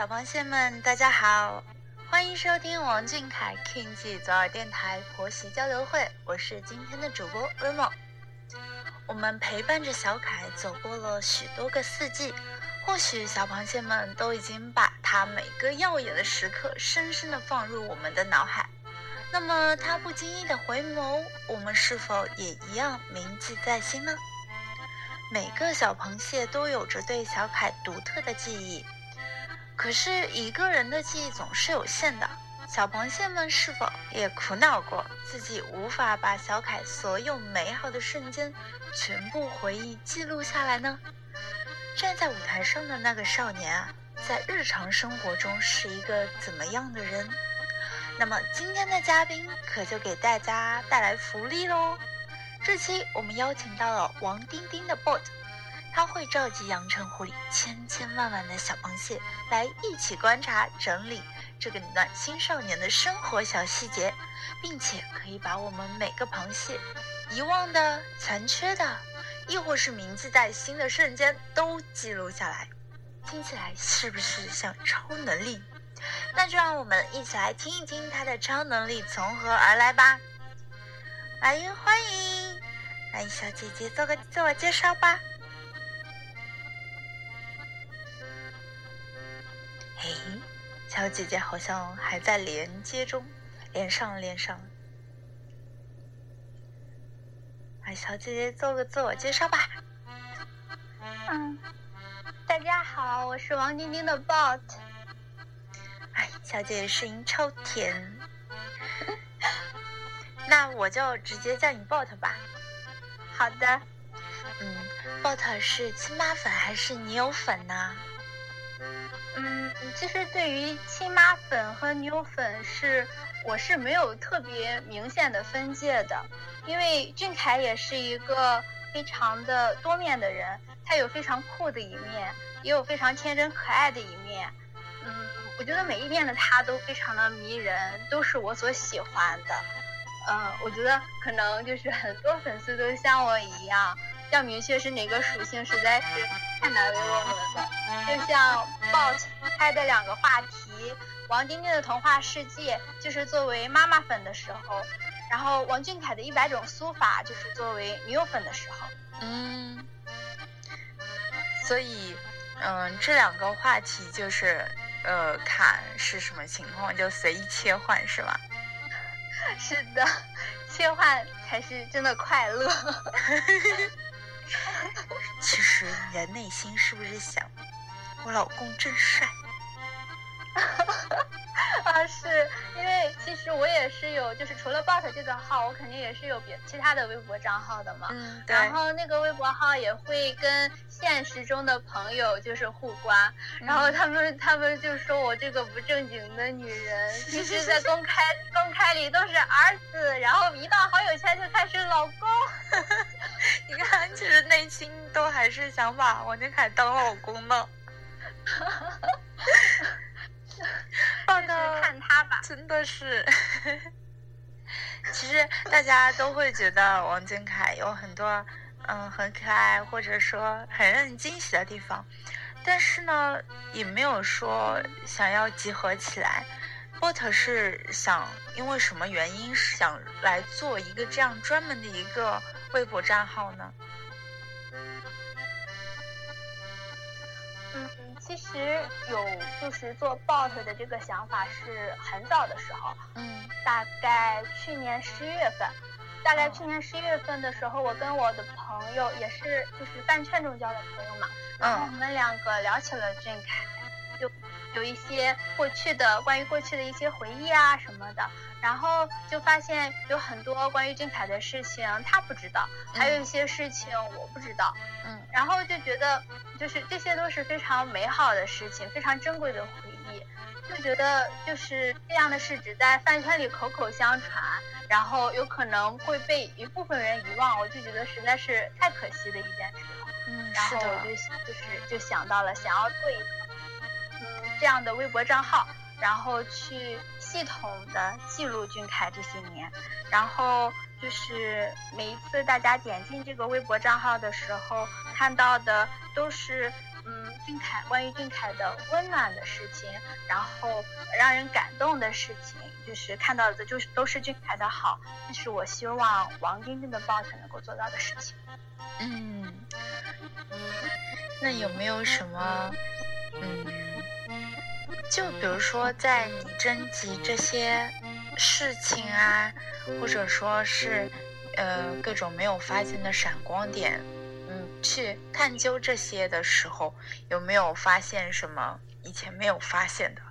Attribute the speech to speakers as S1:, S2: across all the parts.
S1: 小螃蟹们，大家好，欢迎收听王俊凯 King 记左耳电台婆媳交流会，我是今天的主播温梦。我们陪伴着小凯走过了许多个四季，或许小螃蟹们都已经把他每个耀眼的时刻深深的放入我们的脑海。那么他不经意的回眸，我们是否也一样铭记在心呢？每个小螃蟹都有着对小凯独特的记忆。可是，一个人的记忆总是有限的。小螃蟹们是否也苦恼过自己无法把小凯所有美好的瞬间全部回忆记录下来呢？站在舞台上的那个少年啊，在日常生活中是一个怎么样的人？那么今天的嘉宾可就给大家带来福利喽！这期我们邀请到了王丁丁的 bot。他会召集阳澄湖里千千万万的小螃蟹来一起观察整理这个暖心少年的生活小细节，并且可以把我们每个螃蟹遗忘的、残缺的，亦或是铭记在心的瞬间都记录下来。听起来是不是像超能力？那就让我们一起来听一听他的超能力从何而来吧。来，欢迎，来小姐姐做个自我介绍吧。嘿，小姐姐好像还在连接中，连上了，连上了。来，小姐姐做个自我介绍吧。
S2: 嗯，大家好，我是王丁丁的 bot。
S1: 哎，小姐姐声音超甜。那我就直接叫你 bot 吧。
S2: 好的。
S1: 嗯，bot 是亲妈粉还是女友粉呢？
S2: 其实对于亲妈粉和女友粉是，我是没有特别明显的分界的，因为俊凯也是一个非常的多面的人，他有非常酷的一面，也有非常天真可爱的一面。嗯，我觉得每一面的他都非常的迷人，都是我所喜欢的。嗯，我觉得可能就是很多粉丝都像我一样。要明确是哪个属性，实在是太难为我们了。就像 bot 开的两个话题，王丁丁的童话世界就是作为妈妈粉的时候，然后王俊凯的一百种书法就是作为女友粉的时候。
S1: 嗯，所以，嗯，这两个话题就是，呃，看是什么情况就随意切换，是吧？
S2: 是的，切换才是真的快乐。
S1: 其实你的内心是不是想，我老公真帅？
S2: 啊，是因为其实我也是有，就是除了 bot 这个号，我肯定也是有别其他的微博账号的嘛。
S1: 嗯，
S2: 对。然后那个微博号也会跟现实中的朋友就是互关，然后他们他们就说我这个不正经的女人，其实在公开公开里都是儿子，然后一到好友圈就开始老公。
S1: 你看，其实内心都还是想把王俊凯当老公呢。
S2: 放的看他吧，
S1: 真的是。其实大家都会觉得王俊凯有很多嗯很可爱，或者说很让人惊喜的地方，但是呢，也没有说想要集合起来。bot 是想因为什么原因想来做一个这样专门的一个微博账号呢？
S2: 嗯，其实有就是做 bot 的这个想法是很早的时候，
S1: 嗯，
S2: 大概去年十一月份，大概去年十一月份的时候，我跟我的朋友也是就是饭圈中交的朋友嘛，然后我们两个聊起了俊凯，就有一些过去的关于过去的一些回忆啊什么的。然后就发现有很多关于俊凯的事情他不知道，还有一些事情我不知道，
S1: 嗯，
S2: 然后就觉得就是这些都是非常美好的事情，非常珍贵的回忆，就觉得就是这样的事只在饭圈里口口相传，然后有可能会被一部分人遗忘，我就觉得实在是太可惜的一件事了，
S1: 嗯，
S2: 然后我就就是就想到了想要做一这样的微博账号，然后去。系统的记录俊凯这些年，然后就是每一次大家点进这个微博账号的时候，看到的都是嗯俊凯关于俊凯的温暖的事情，然后让人感动的事情，就是看到的就是都是俊凯的好，这是我希望王晶晶的 bot 能够做到的事情。
S1: 嗯，那有没有什么，嗯，就比如说在你征集这些事情啊，或者说是呃各种没有发现的闪光点，嗯，去探究这些的时候，有没有发现什么以前没有发现的？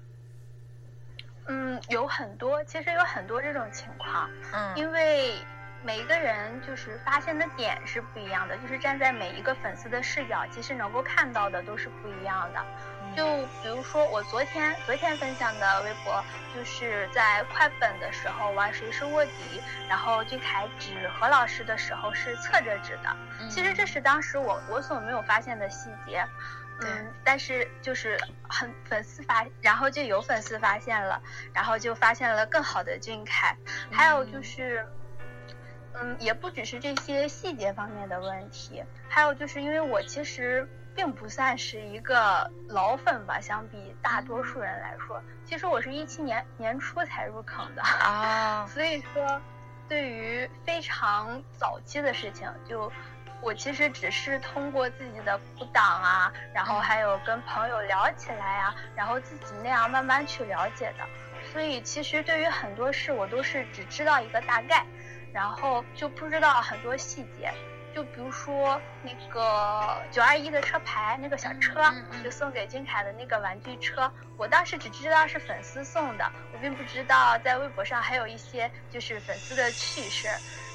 S2: 嗯，有很多，其实有很多这种情况，
S1: 嗯，
S2: 因为。每一个人就是发现的点是不一样的，就是站在每一个粉丝的视角，其实能够看到的都是不一样的。就比如说我昨天昨天分享的微博，就是在快本的时候玩谁是卧底，然后俊凯指何老师的时候是侧着指的。其实这是当时我我所没有发现的细节，嗯，但是就是很粉丝发，然后就有粉丝发现了，然后就发现了更好的俊凯，还有就是。嗯，也不只是这些细节方面的问题，还有就是因为我其实并不算是一个老粉吧，相比大多数人来说，其实我是一七年年初才入坑的
S1: 啊，
S2: 所以说对于非常早期的事情，就我其实只是通过自己的补档啊，然后还有跟朋友聊起来啊，然后自己那样慢慢去了解的，所以其实对于很多事我都是只知道一个大概。然后就不知道很多细节，就比如说那个九二一的车牌，那个小车，就送给金凯的那个玩具车，我当时只知道是粉丝送的，我并不知道在微博上还有一些就是粉丝的趣事。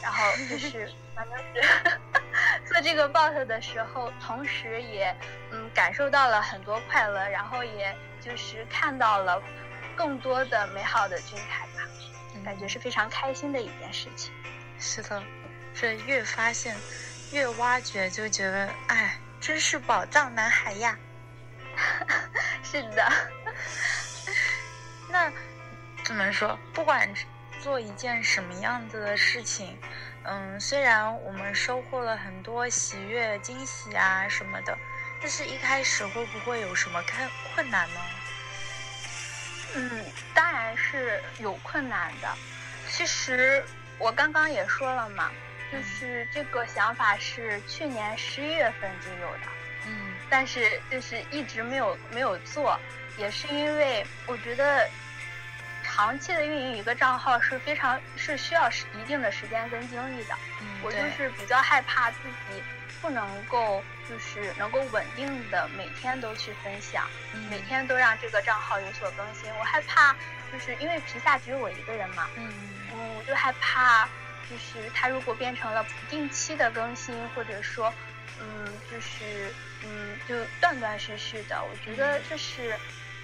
S2: 然后就 是反正是 做这个 bot 的时候，同时也嗯感受到了很多快乐，然后也就是看到了更多的美好的君凯吧，感觉是非常开心的一件事情。
S1: 是的，这越发现，越挖掘，就觉得，哎，真是宝藏男孩呀！
S2: 是的。
S1: 那怎么说？不管做一件什么样子的事情，嗯，虽然我们收获了很多喜悦、惊喜啊什么的，但是一开始会不会有什么看困难呢？
S2: 嗯，当然是有困难的。其实。我刚刚也说了嘛，就是这个想法是去年十一月份就有的，
S1: 嗯，
S2: 但是就是一直没有没有做，也是因为我觉得长期的运营一个账号是非常是需要一定的时间跟精力的，
S1: 嗯，
S2: 我就是比较害怕自己不能够就是能够稳定的每天都去分享，每天都让这个账号有所更新，我害怕就是因为皮下只有我一个人嘛，
S1: 嗯。
S2: 嗯，我就害怕，就是它如果变成了不定期的更新，或者说，嗯，就是嗯，就断断续续的，我觉得这是，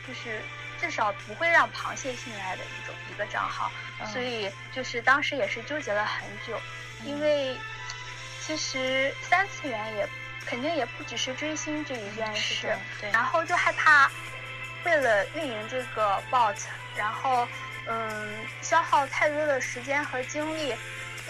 S2: 就是至少不会让螃蟹信赖的一种一个账号，所以就是当时也是纠结了很久，因为其实三次元也肯定也不只是追星这一件事，
S1: 对，
S2: 然后就害怕为了运营这个 bot，然后。嗯，消耗太多的时间和精力，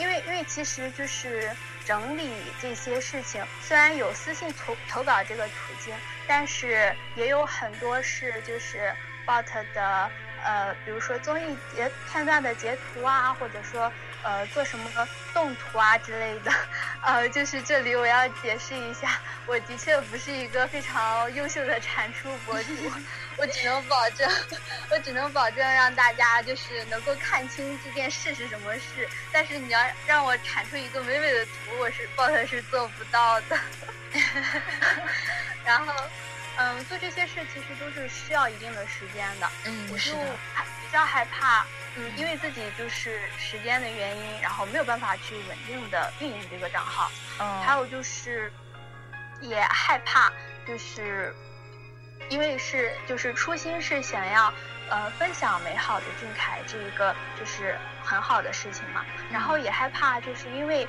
S2: 因为因为其实就是整理这些事情，虽然有私信投投稿这个途径，但是也有很多是就是 bot 的呃，比如说综艺截片段的截图啊，或者说。呃，做什么动图啊之类的，呃，就是这里我要解释一下，我的确不是一个非常优秀的产出博主，我只能保证，我只能保证让大家就是能够看清这件事是什么事，但是你要让我产出一个美美的图，我是 bot 是做不到的。然后，嗯，做这些事其实都是需要一定的时间的，
S1: 嗯，
S2: 我就比较害怕。嗯，因为自己就是时间的原因，然后没有办法去稳定的运营这个账号。
S1: 嗯，
S2: 还有就是也害怕，就是因为是就是初心是想要呃分享美好的俊凯这一个就是很好的事情嘛，然后也害怕就是因为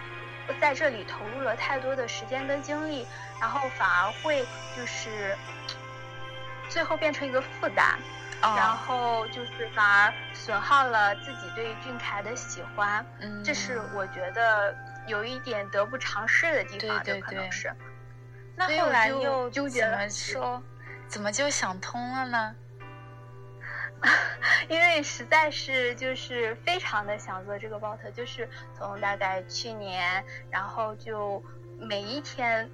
S2: 在这里投入了太多的时间跟精力，然后反而会就是最后变成一个负担。然后就是反而损耗了自己对俊凯的喜欢，
S1: 嗯，
S2: 这是我觉得有一点得不偿失的地方，
S1: 对
S2: 可能是。
S1: 那后来又
S2: 纠结
S1: 怎么说？怎么就想通了呢？
S2: 因为实在是就是非常的想做这个 bot，就是从大概去年，然后就每一天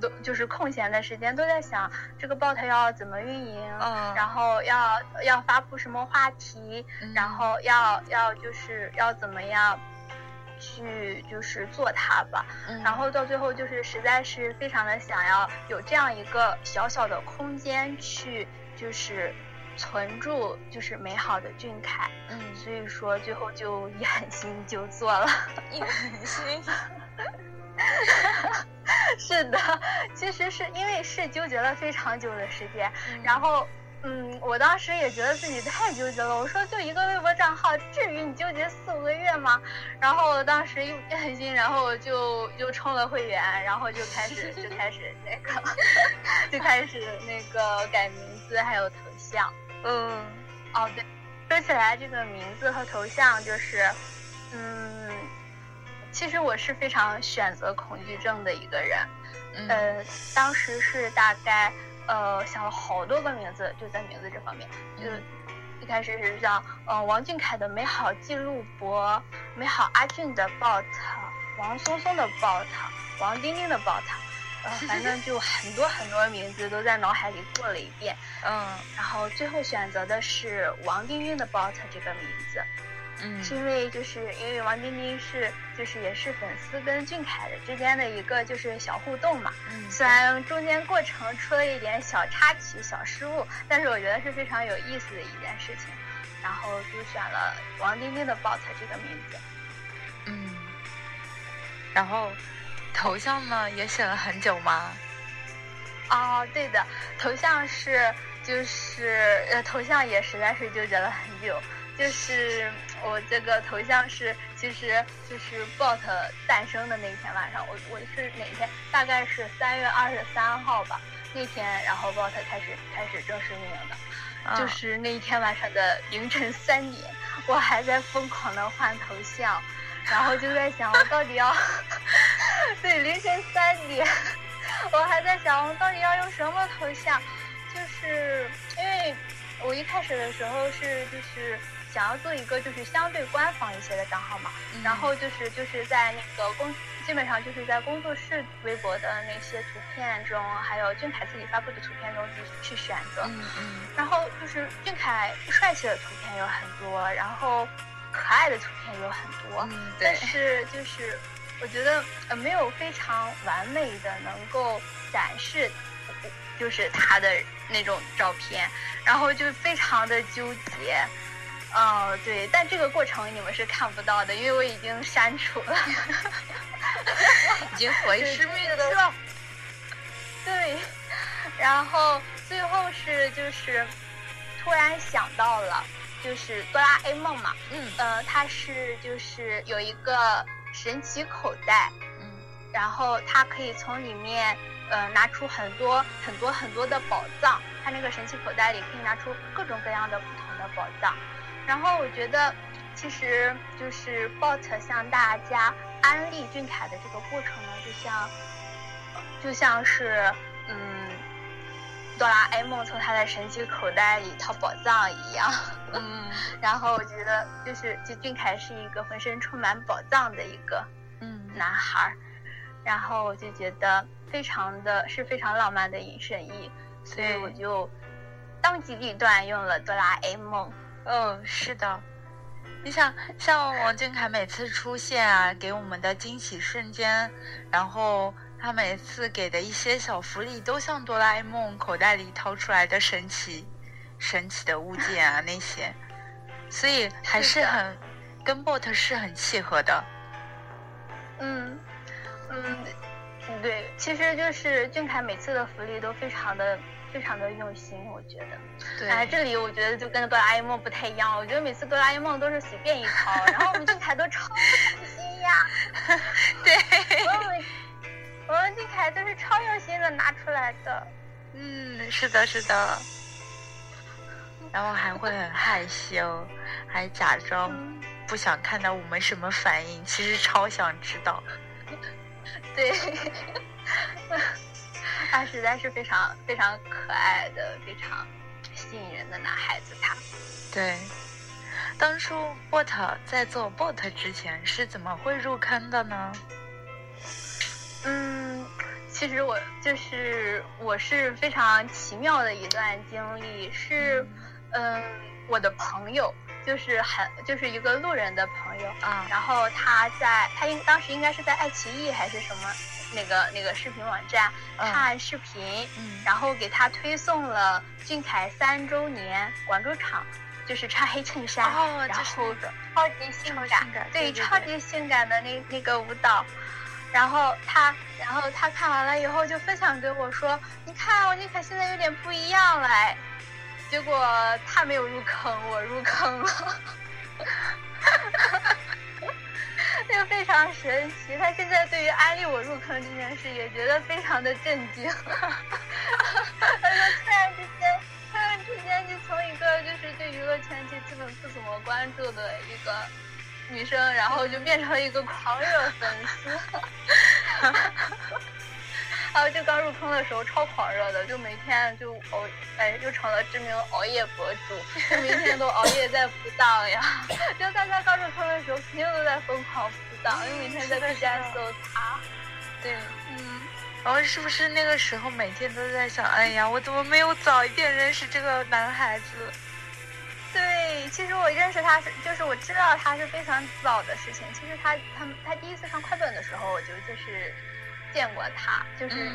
S2: 都就是空闲的时间都在想这个 bot 要怎么运营，
S1: 嗯
S2: 然后要要发布什么话题，
S1: 嗯
S2: 然后要要就是要怎么样去就是做它吧。
S1: 嗯
S2: 然后到最后就是实在是非常的想要有这样一个小小的空间去就是存住就是美好的俊凯，
S1: 嗯，
S2: 所以说最后就一狠心就做了。
S1: 一狠心，
S2: 是的，其实是因为是纠结了非常久的时间，然
S1: 后
S2: 后。嗯，我当时也觉得自己太纠结了。我说，就一个微博账号，至于你纠结四五个月吗？然后我当时又一狠心，然后就就充了会员，然后就开始就开始那个，就开始那个改名字还有头像。
S1: 嗯
S2: 哦，对，说起来这个名字和头像，就是，嗯，其实我是非常选择恐惧症的一个人。
S1: 嗯
S2: 呃，当时是大概呃想了好多个名字，就在名字这方面，就
S1: 嗯
S2: 一开始是像呃王俊凯的美好记录簿、美好阿俊的 bot、王松松的 bot、王丁丁的 bot，呃，反正就很多很多名字都在脑海里过了一遍，
S1: 嗯
S2: 然后最后选择的是王丁丁的 bot 这个名字。
S1: 嗯
S2: 是因为就是因为王丁丁是就是也是粉丝跟俊凯的之间的一个就是小互动嘛，
S1: 嗯，
S2: 虽然中间过程出了一点小插曲、小失误，但是我觉得是非常有意思的一件事情，然后就选了王丁丁的 bot 这个名字。
S1: 嗯，然后头像呢也选了很久吗？
S2: 哦，对的，头像是就是呃，头像也实在是纠结了很久。就是我这个头像是，其实就是 bot 诞生的那一天晚上，我我是哪天？大概是三月二十三号吧。那天，然后 bot 开始开始正式运营的，
S1: 啊
S2: 就是那一天晚上的凌晨三点，我还在疯狂的换头像，然后就在想我到底要，对，凌晨三点，我还在想我到底要用什么头像，就是因为我一开始的时候是就是想要做一个就是相对官方一些的账号嘛，
S1: 嗯
S2: 然后就是就是在那个工，基本上就是在工作室微博的那些图片中，还有俊凯自己发布的图片中去去选择。
S1: 嗯嗯
S2: 然后就是俊凯帅气的图片有很多，然后可爱的图片有很多，
S1: 嗯，
S2: 但，是就是我觉得呃没有非常完美的能够展示，就是他的那种照片，然后就非常的纠结。哦，对，但这个过程你们是看不到的，因为我已经删除了。
S1: 已经回
S2: 对
S1: 师妹
S2: 这个
S1: 了。
S2: 对，然后最后是就是突然想到了，就是哆啦 A 梦嘛，
S1: 嗯
S2: 呃，它是就是有一个神奇口袋，
S1: 嗯
S2: 然后它可以从里面呃拿出很多很多很多的宝藏，它那个神奇口袋里可以拿出各种各样的不同的宝藏。然后我觉得，其实就是 bot 向大家安利俊凯的这个过程呢，就像就像是嗯，哆啦 A 梦从他的神奇口袋里掏宝藏一样。
S1: 嗯
S2: 然后我觉得就是就俊凯是一个浑身充满宝藏的一个
S1: 嗯
S2: 男孩儿，然后我就觉得非常的是非常浪漫的引申义，所以我就当机立断用了哆啦 A 梦。
S1: 哦，是的。你想，像王俊凯每次出现啊，给我们的惊喜瞬间，然后他每次给的一些小福利，都像哆啦 A 梦口袋里掏出来的神奇、神奇的物件啊那些，所以还是很跟 bot 是很契合的。
S2: 嗯嗯，对，其实就是俊凯每次的福利都非常的非常的用心，我觉得。
S1: 对，
S2: 哎，这里我觉得就跟哆啦 A 梦不太一样，我觉得每次哆啦 A 梦都是随便一掏，然后我们俊凯都超用心呀。
S1: 对，
S2: 我们我们俊凯都是超用心的拿出来的。
S1: 嗯，是的，是的。然后还会很害羞，还假装
S2: 嗯，
S1: 不想看到我们什么反应，其实超想知道。
S2: 对。他实在是非常非常可爱的，非常吸引人的男孩子。他，
S1: 对，当初 bot 在做 bot 之前是怎么会入坑的呢？
S2: 嗯，其实我就是我是非常奇妙的一段经历，是嗯，我的朋友就是很就是一个路人的朋友
S1: 啊，
S2: 然后他在他应当时应该是在爱奇艺还是什么那个那个视频网站看视频，
S1: 嗯，
S2: 然后给他推送了俊凯三周年广州场，就是穿黑衬衫，
S1: 哦，
S2: 然后
S1: 超
S2: 级
S1: 性
S2: 感，
S1: 对，
S2: 超级性感的那那个舞蹈。然后他，然后他看完了以后就分享给我说：“你看，王俊凯现在有点不一样了。”结果他没有入坑，我入坑了，那个非常神奇。他现在对于安利我入坑这件事也觉得非常的震惊。他说：“突然之间，突然之间就从一个就是对娱乐圈就基本不怎么关注的一个。”女生，然后就变成了一个狂热粉丝，还有就刚入坑的时候超狂热的，就每天就熬，哎，就成了知名熬夜博主，就每天都熬夜在铺档呀。就大家刚入坑的时候，肯定都在疯狂铺档，因为每天在 B 站搜他。
S1: 对，嗯，然后是不是那个时候每天都在想，哎呀，我怎么没有早一点认识这个男孩子？
S2: 对，其实我认识他是，就是我知道他是非常早的事情。其实他他他第一次上快本的时候，我就就是见过他，就是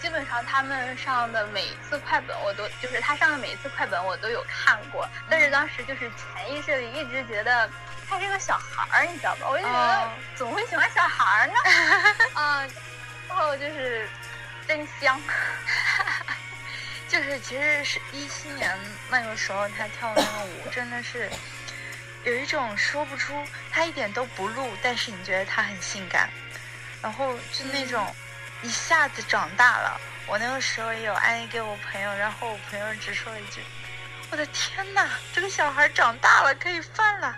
S2: 基本上他们上的每一次快本，我都就是他上的每一次快本，我都有看过。但是当时就是潜意识里一直觉得他是个小孩儿，你知道吧？我就觉得怎么会喜欢小孩儿呢？啊，然后就是真香。
S1: 就是其实是一七年那个时候，他跳那个舞真的是有一种说不出，他一点都不露，但是你觉得他很性感，然后就那种一下子长大了。我那个时候也有安利给我朋友，然后我朋友只说了一句：“我的天哪，这个小孩长大了，可以饭了。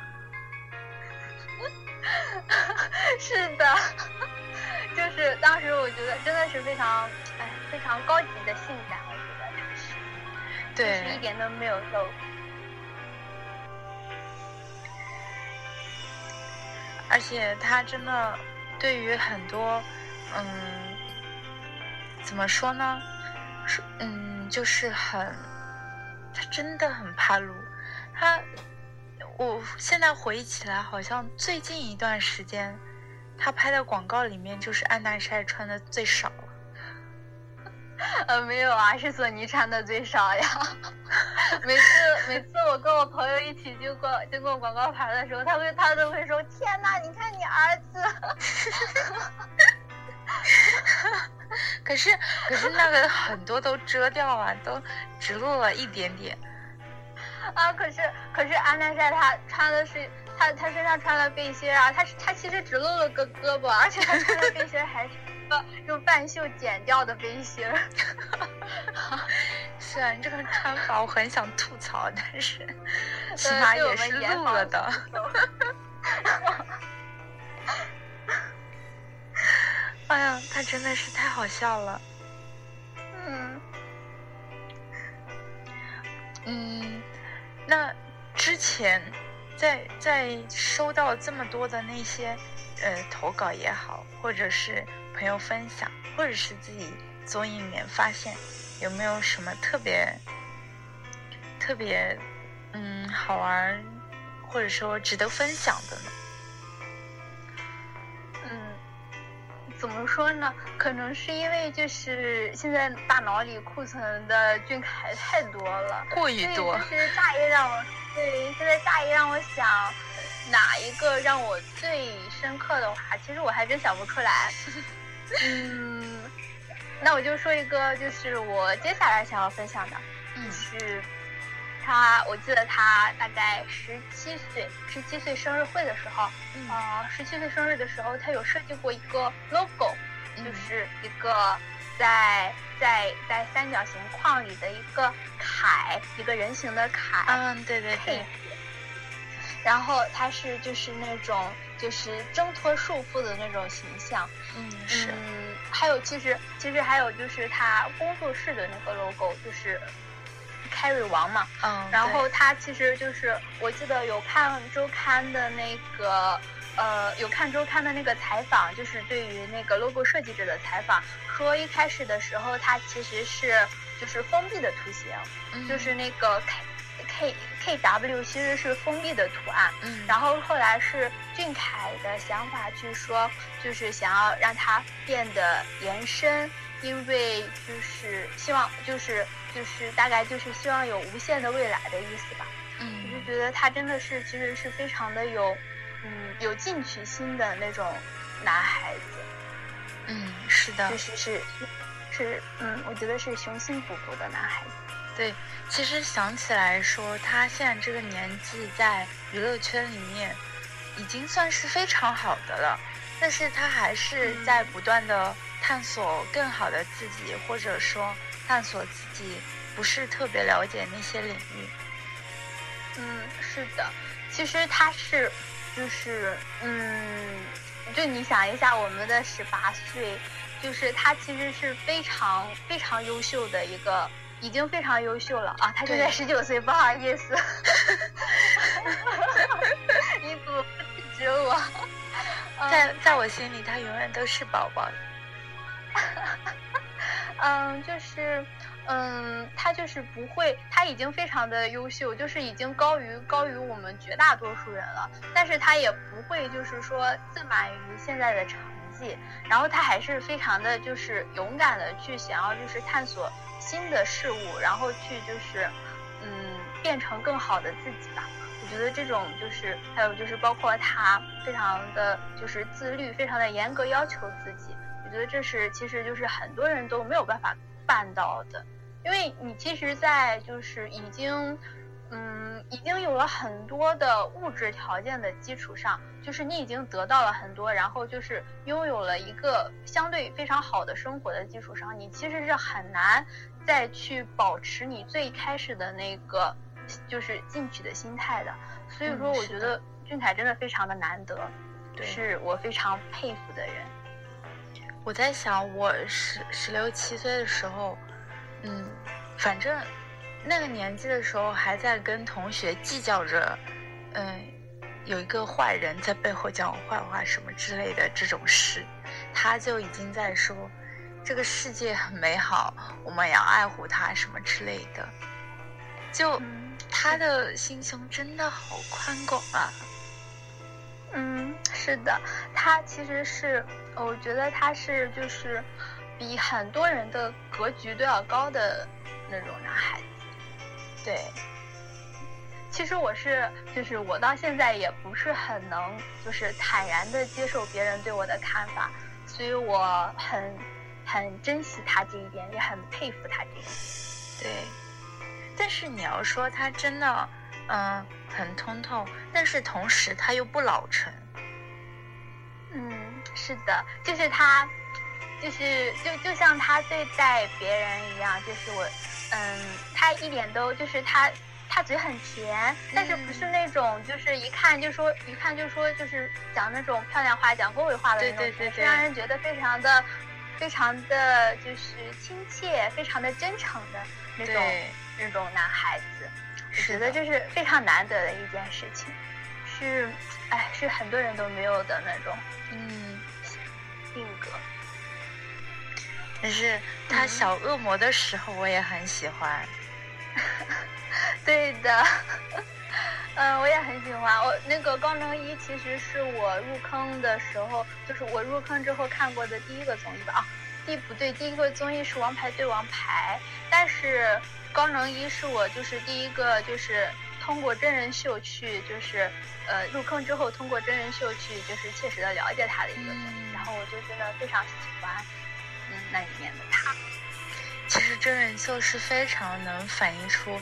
S1: ”
S2: 是的，就是当时我觉得真的是非常哎非常高级的性感。
S1: 我觉得他是对，
S2: 一点都没有漏。
S1: 而且他真的对于很多，嗯，怎么说呢？说嗯，就是很，他真的很怕路。他，我现在回忆起来，好像最近一段时间，他拍的广告里面就是安耐晒穿的最少了。
S2: 呃，没有啊，是索尼穿的最少呀。每次每次我跟我朋友一起经过经过广告牌的时候，他会他都会说：“天哪，你看你儿子。”
S1: 可是可是那个很多都遮掉了，都只露了一点点。
S2: 啊，可是可是安耐晒他穿的是他他身上穿了背心啊，他他其实只露了个胳膊，而且他穿的背心还是。用半袖剪掉的背心儿，
S1: 虽然这个穿法我很想吐槽，但是起码也是录了的。哎呀，他真的是太好笑了。
S2: 嗯
S1: 嗯，那之前在在收到这么多的那些呃投稿也好，或者是。朋友分享，或者是自己综艺里面发现，有没有什么特别、特别嗯好玩，或者说值得分享的呢？
S2: 嗯，怎么说呢？可能是因为就是现在大脑里库存的俊凯太多了，
S1: 过于多。
S2: 就是大爷让我对，现在大爷让我想哪一个让我最深刻的话，其实我还真想不出来。嗯，那我就说一个，就是我接下来想要分享的，
S1: 嗯，
S2: 是他，我记得他大概十七岁，十七岁生日会的时候，啊，十七岁生日的时候，他有设计过一个 logo，就是一个在在在三角形框里的一个凯，一个人形的凯，
S1: 嗯，对对对，
S2: 然后他是就是那种。就是挣脱束缚的那种形象。
S1: 嗯，是。
S2: 嗯，还有其实其实还有就是他工作室的那个 logo，就是 Carry 王嘛。
S1: 嗯。
S2: 然后他其实就是我记得有看周刊的那个。呃，有看周刊的那个采访，就是对于那个 logo 设计者的采访，说一开始的时候，他其实是就是封闭的图形，就是那个 K K K W 其实是封闭的图案，
S1: 嗯，
S2: 然后后来是俊凯的想法去说，就是想要让它变得延伸，因为就是希望就是就是大概就是希望有无限的未来的意思吧，
S1: 嗯，
S2: 我就觉得他真的是其实是非常的有。嗯，有进取心的那种男孩子，
S1: 嗯，是的，
S2: 就是是是，嗯，我觉得是雄心勃勃的男孩子。
S1: 对，其实想起来说，他现在这个年纪在娱乐圈里面已经算是非常好的了，但是他还是在不断的探索更好的自己，或者说探索自己不是特别了解那些领域。
S2: 嗯，是的，其实他是。就是，嗯，就你想一下，我们的十八岁，就是他其实是非常非常优秀的一个，已经非常优秀了啊！他现在十九岁，不好意思，你怎么不制止我？
S1: 在在我心里，他永远都是宝宝。
S2: 嗯，就是。嗯，他就是不会，他已经非常的优秀，就是已经高于高于我们绝大多数人了。但是他也不会就是说自满于现在的成然后他还是非常的就是勇敢的去想要就是探索新的事物，然后去就是嗯变成更好的自己吧。我觉得这种就是还有就是包括他非常的就是自律，非常的严格要求自己。我觉得这是其实就是很多人都没有办法办到的。因为你其实，在就是已经，嗯，已经有了很多的物质条件的基础上，就是你已经得到了很多，然后就是拥有了一个相对非常好的生活的基础上，你其实是很难再去保持你最开始的那个就是进取的心态的。所以说，我觉得俊凯真的非常的难得，是我非常佩服的人。
S1: 我在想，我十十六七岁的时候。嗯，反正那个年纪的时候，还在跟同学计较着，嗯，有一个坏人在背后讲我坏话什么之类的这种事，他就已经在说，这个世界很美好，我们要爱护它什么之类的。就他的心胸真的好宽广啊。
S2: 嗯，是的，他其实是，我觉得他是就是。比很多人的格局都要高的那种男孩子，对。其实我是，就是我到现在也不是很能，就是坦然的接受别人对我的看法，所以我很很珍惜他这一点，也很佩服他这一点。
S1: 对。但是你要说他真的，嗯，很通透，但是同时他又不老成。
S2: 嗯，是的，就是他。就是就就像他对待别人一样，就是我，嗯，他一点都就是他他嘴很甜，但是不是那种就是一看就说一看就说就是讲那种漂亮话、讲恭维话的那种，是让人觉得非常的非常的就是亲切、非常的真诚的那种那种男孩子。我觉得这是非常难得的一件事情，是哎是很多人都没有的那种
S1: 嗯
S2: 性格。
S1: 但是他小恶魔的时候，我也很喜欢。
S2: 对的，嗯，我也很喜欢。我那个高能一其实是我入坑的时候，就是我入坑之后看过的第一个综艺吧。啊，第不对，第一个综艺是《王牌对王牌》，但是高能一是我就是第一个就是通过真人秀去就是呃入坑之后通过真人秀去就是切实的了解他的一个综艺，然后我就真的非常喜欢。那里面的他，
S1: 其实真人秀是非常能反映出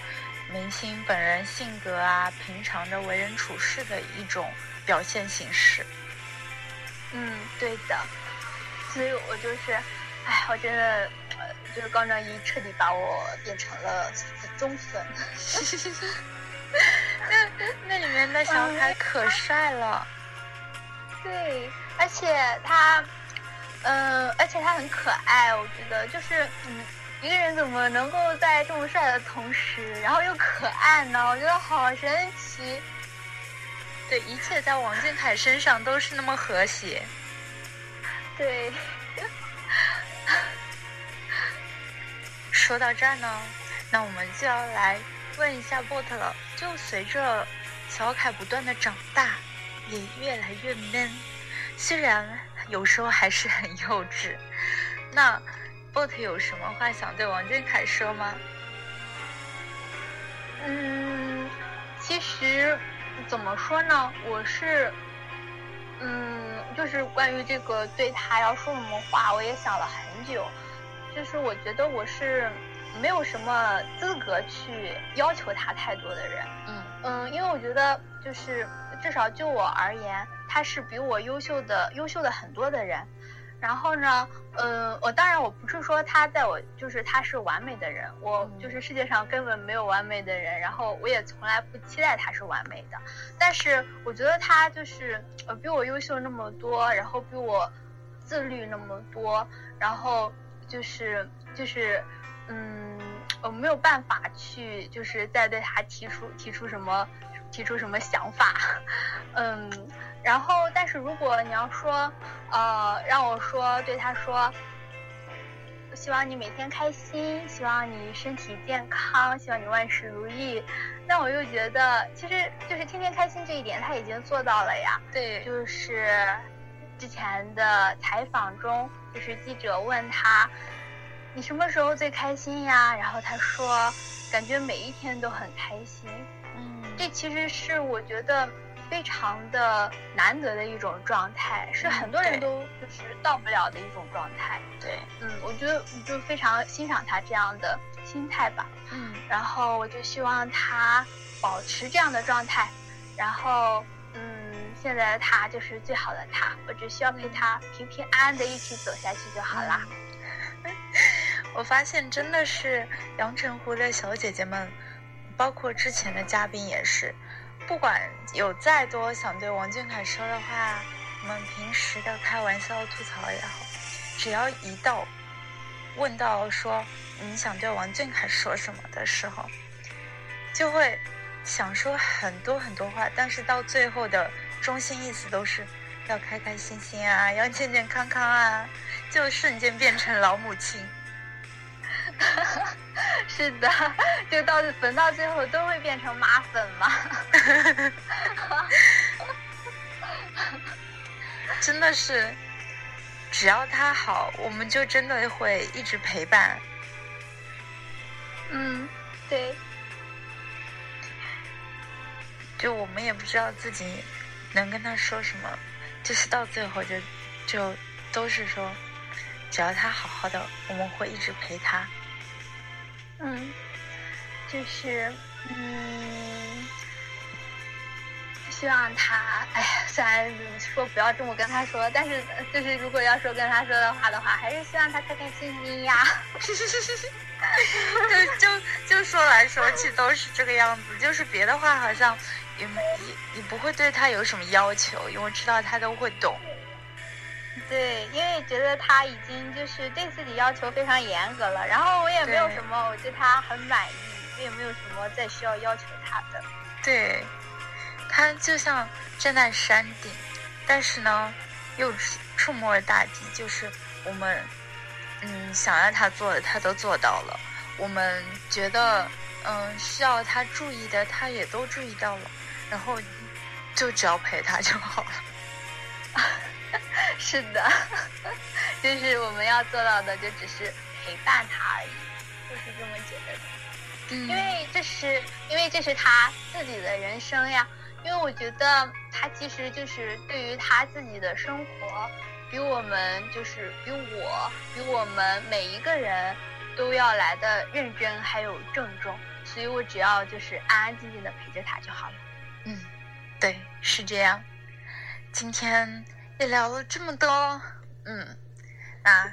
S1: 明星本人性格啊、平常的为人处事的一种表现形式。
S2: 嗯，对的。所以我就是，哎，我真的，就是高正一彻底把我变成了忠粉。
S1: 那那里面的小凯可帅了。
S2: 对，而且它，嗯，而且他很可爱，我觉得就是嗯。一个人怎么能够在这么帅的同时，然后又可爱呢？我觉得好神奇。
S1: 对，一切在王俊凯身上都是那么和谐。
S2: 对。
S1: 说到这儿呢，那我们就要来问一下 bot 了。就随着小凯不断的长大，也越来越 man，虽然有时候还是很幼稚。那。bot 有什么话想对王俊凯说吗？
S2: 嗯，其实怎么说呢，我是，嗯，就是关于这个对他要说什么话，我也想了很久。就是我觉得我是没有什么资格去要求他太多的人。嗯嗯，因为我觉得就是至少就我而言，他是比我优秀的优秀的很多的人。然后呢，嗯，我当然我不是说他在我就是他是完美的人，我就是世界上根本没有完美的人，然后我也从来不期待他是完美的。但是我觉得他就是呃比我优秀那么多，然后比我自律那么多，然后就是就是嗯，我没有办法去就是再对他提出提出什么提出什么想法，嗯。然后，但是如果你要说，呃，让我说对他说，希望你每天开心，希望你身体健康，希望你万事如意，那我又觉得，其实就是天天开心这一点他已经做到了呀。
S1: 对，
S2: 就是之前的采访中，就是记者问他，你什么时候最开心呀？然后他说，感觉每一天都很开心。嗯，这其实是我觉得。非常的难得的一种状态，是很多人都就是到不了的一种状态。
S1: 对，
S2: 嗯，我觉得就非常欣赏他这样的心态吧。嗯，然后我就希望他保持这样的状态，然后，嗯，现在的他就是最好的他，我只需要陪他平平安安的一起走下去就好啦。
S1: 我发现真的是阳澄湖的小姐姐们，包括之前的嘉宾也是。不管有再多想对王俊凯说的话，我们平时的开玩笑、吐槽也好，只要一到问到说你想对王俊凯说什么的时候，就会想说很多很多话，但是到最后的中心意思都是要开开心心啊，要健健康康啊，就瞬间变成老母亲。
S2: 是的，就到粉到最后都会变成妈粉嘛。
S1: 真的是，只要他好，我们就真的会一直陪伴。
S2: 嗯，对。
S1: 就我们也不知道自己能跟他说什么，就是到最后就就都是说，只要他好好的，我们会一直陪他。
S2: 嗯，就是，嗯，希望他，哎，虽然说不要这么跟他说，但是就是如果要说跟他说的话的话，还是希望他开开心心呀。
S1: 就就就说来说去都是这个样子，就是别的话好像也也也不会对他有什么要求，因为知道他都会懂。
S2: 对，因为觉得他已经就是对自己要求非常严格了，然后我也没有什么，我对他很满意，我也没有什么再需要要求他的。
S1: 对，他就像站在山顶，但是呢，又触摸大地，就是我们嗯想让他做的，他都做到了；我们觉得嗯需要他注意的，他也都注意到了，然后就只要陪他就好了。
S2: 是的，就是我们要做到的，就只是陪伴他而已，就是这么觉得的。因为这是，因为这是他自己的人生呀。因为我觉得他其实就是对于他自己的生活，比我们就是比我比我们每一个人都要来的认真还有郑重，所以我只要就是安安静静的陪着他就好了。
S1: 嗯，对，是这样。今天。也聊了这么多，嗯，那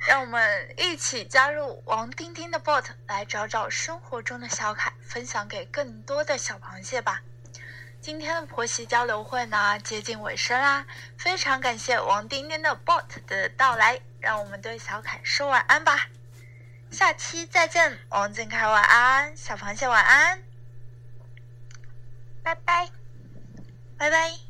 S1: 让我们一起加入王丁丁的 bot 来找找生活中的小凯，分享给更多的小螃蟹吧。今天的婆媳交流会呢接近尾声啦，非常感谢王丁丁的 bot 的到来，让我们对小凯说晚安吧。下期再见，王俊凯晚安，小螃蟹晚安，
S2: 拜拜，
S1: 拜拜。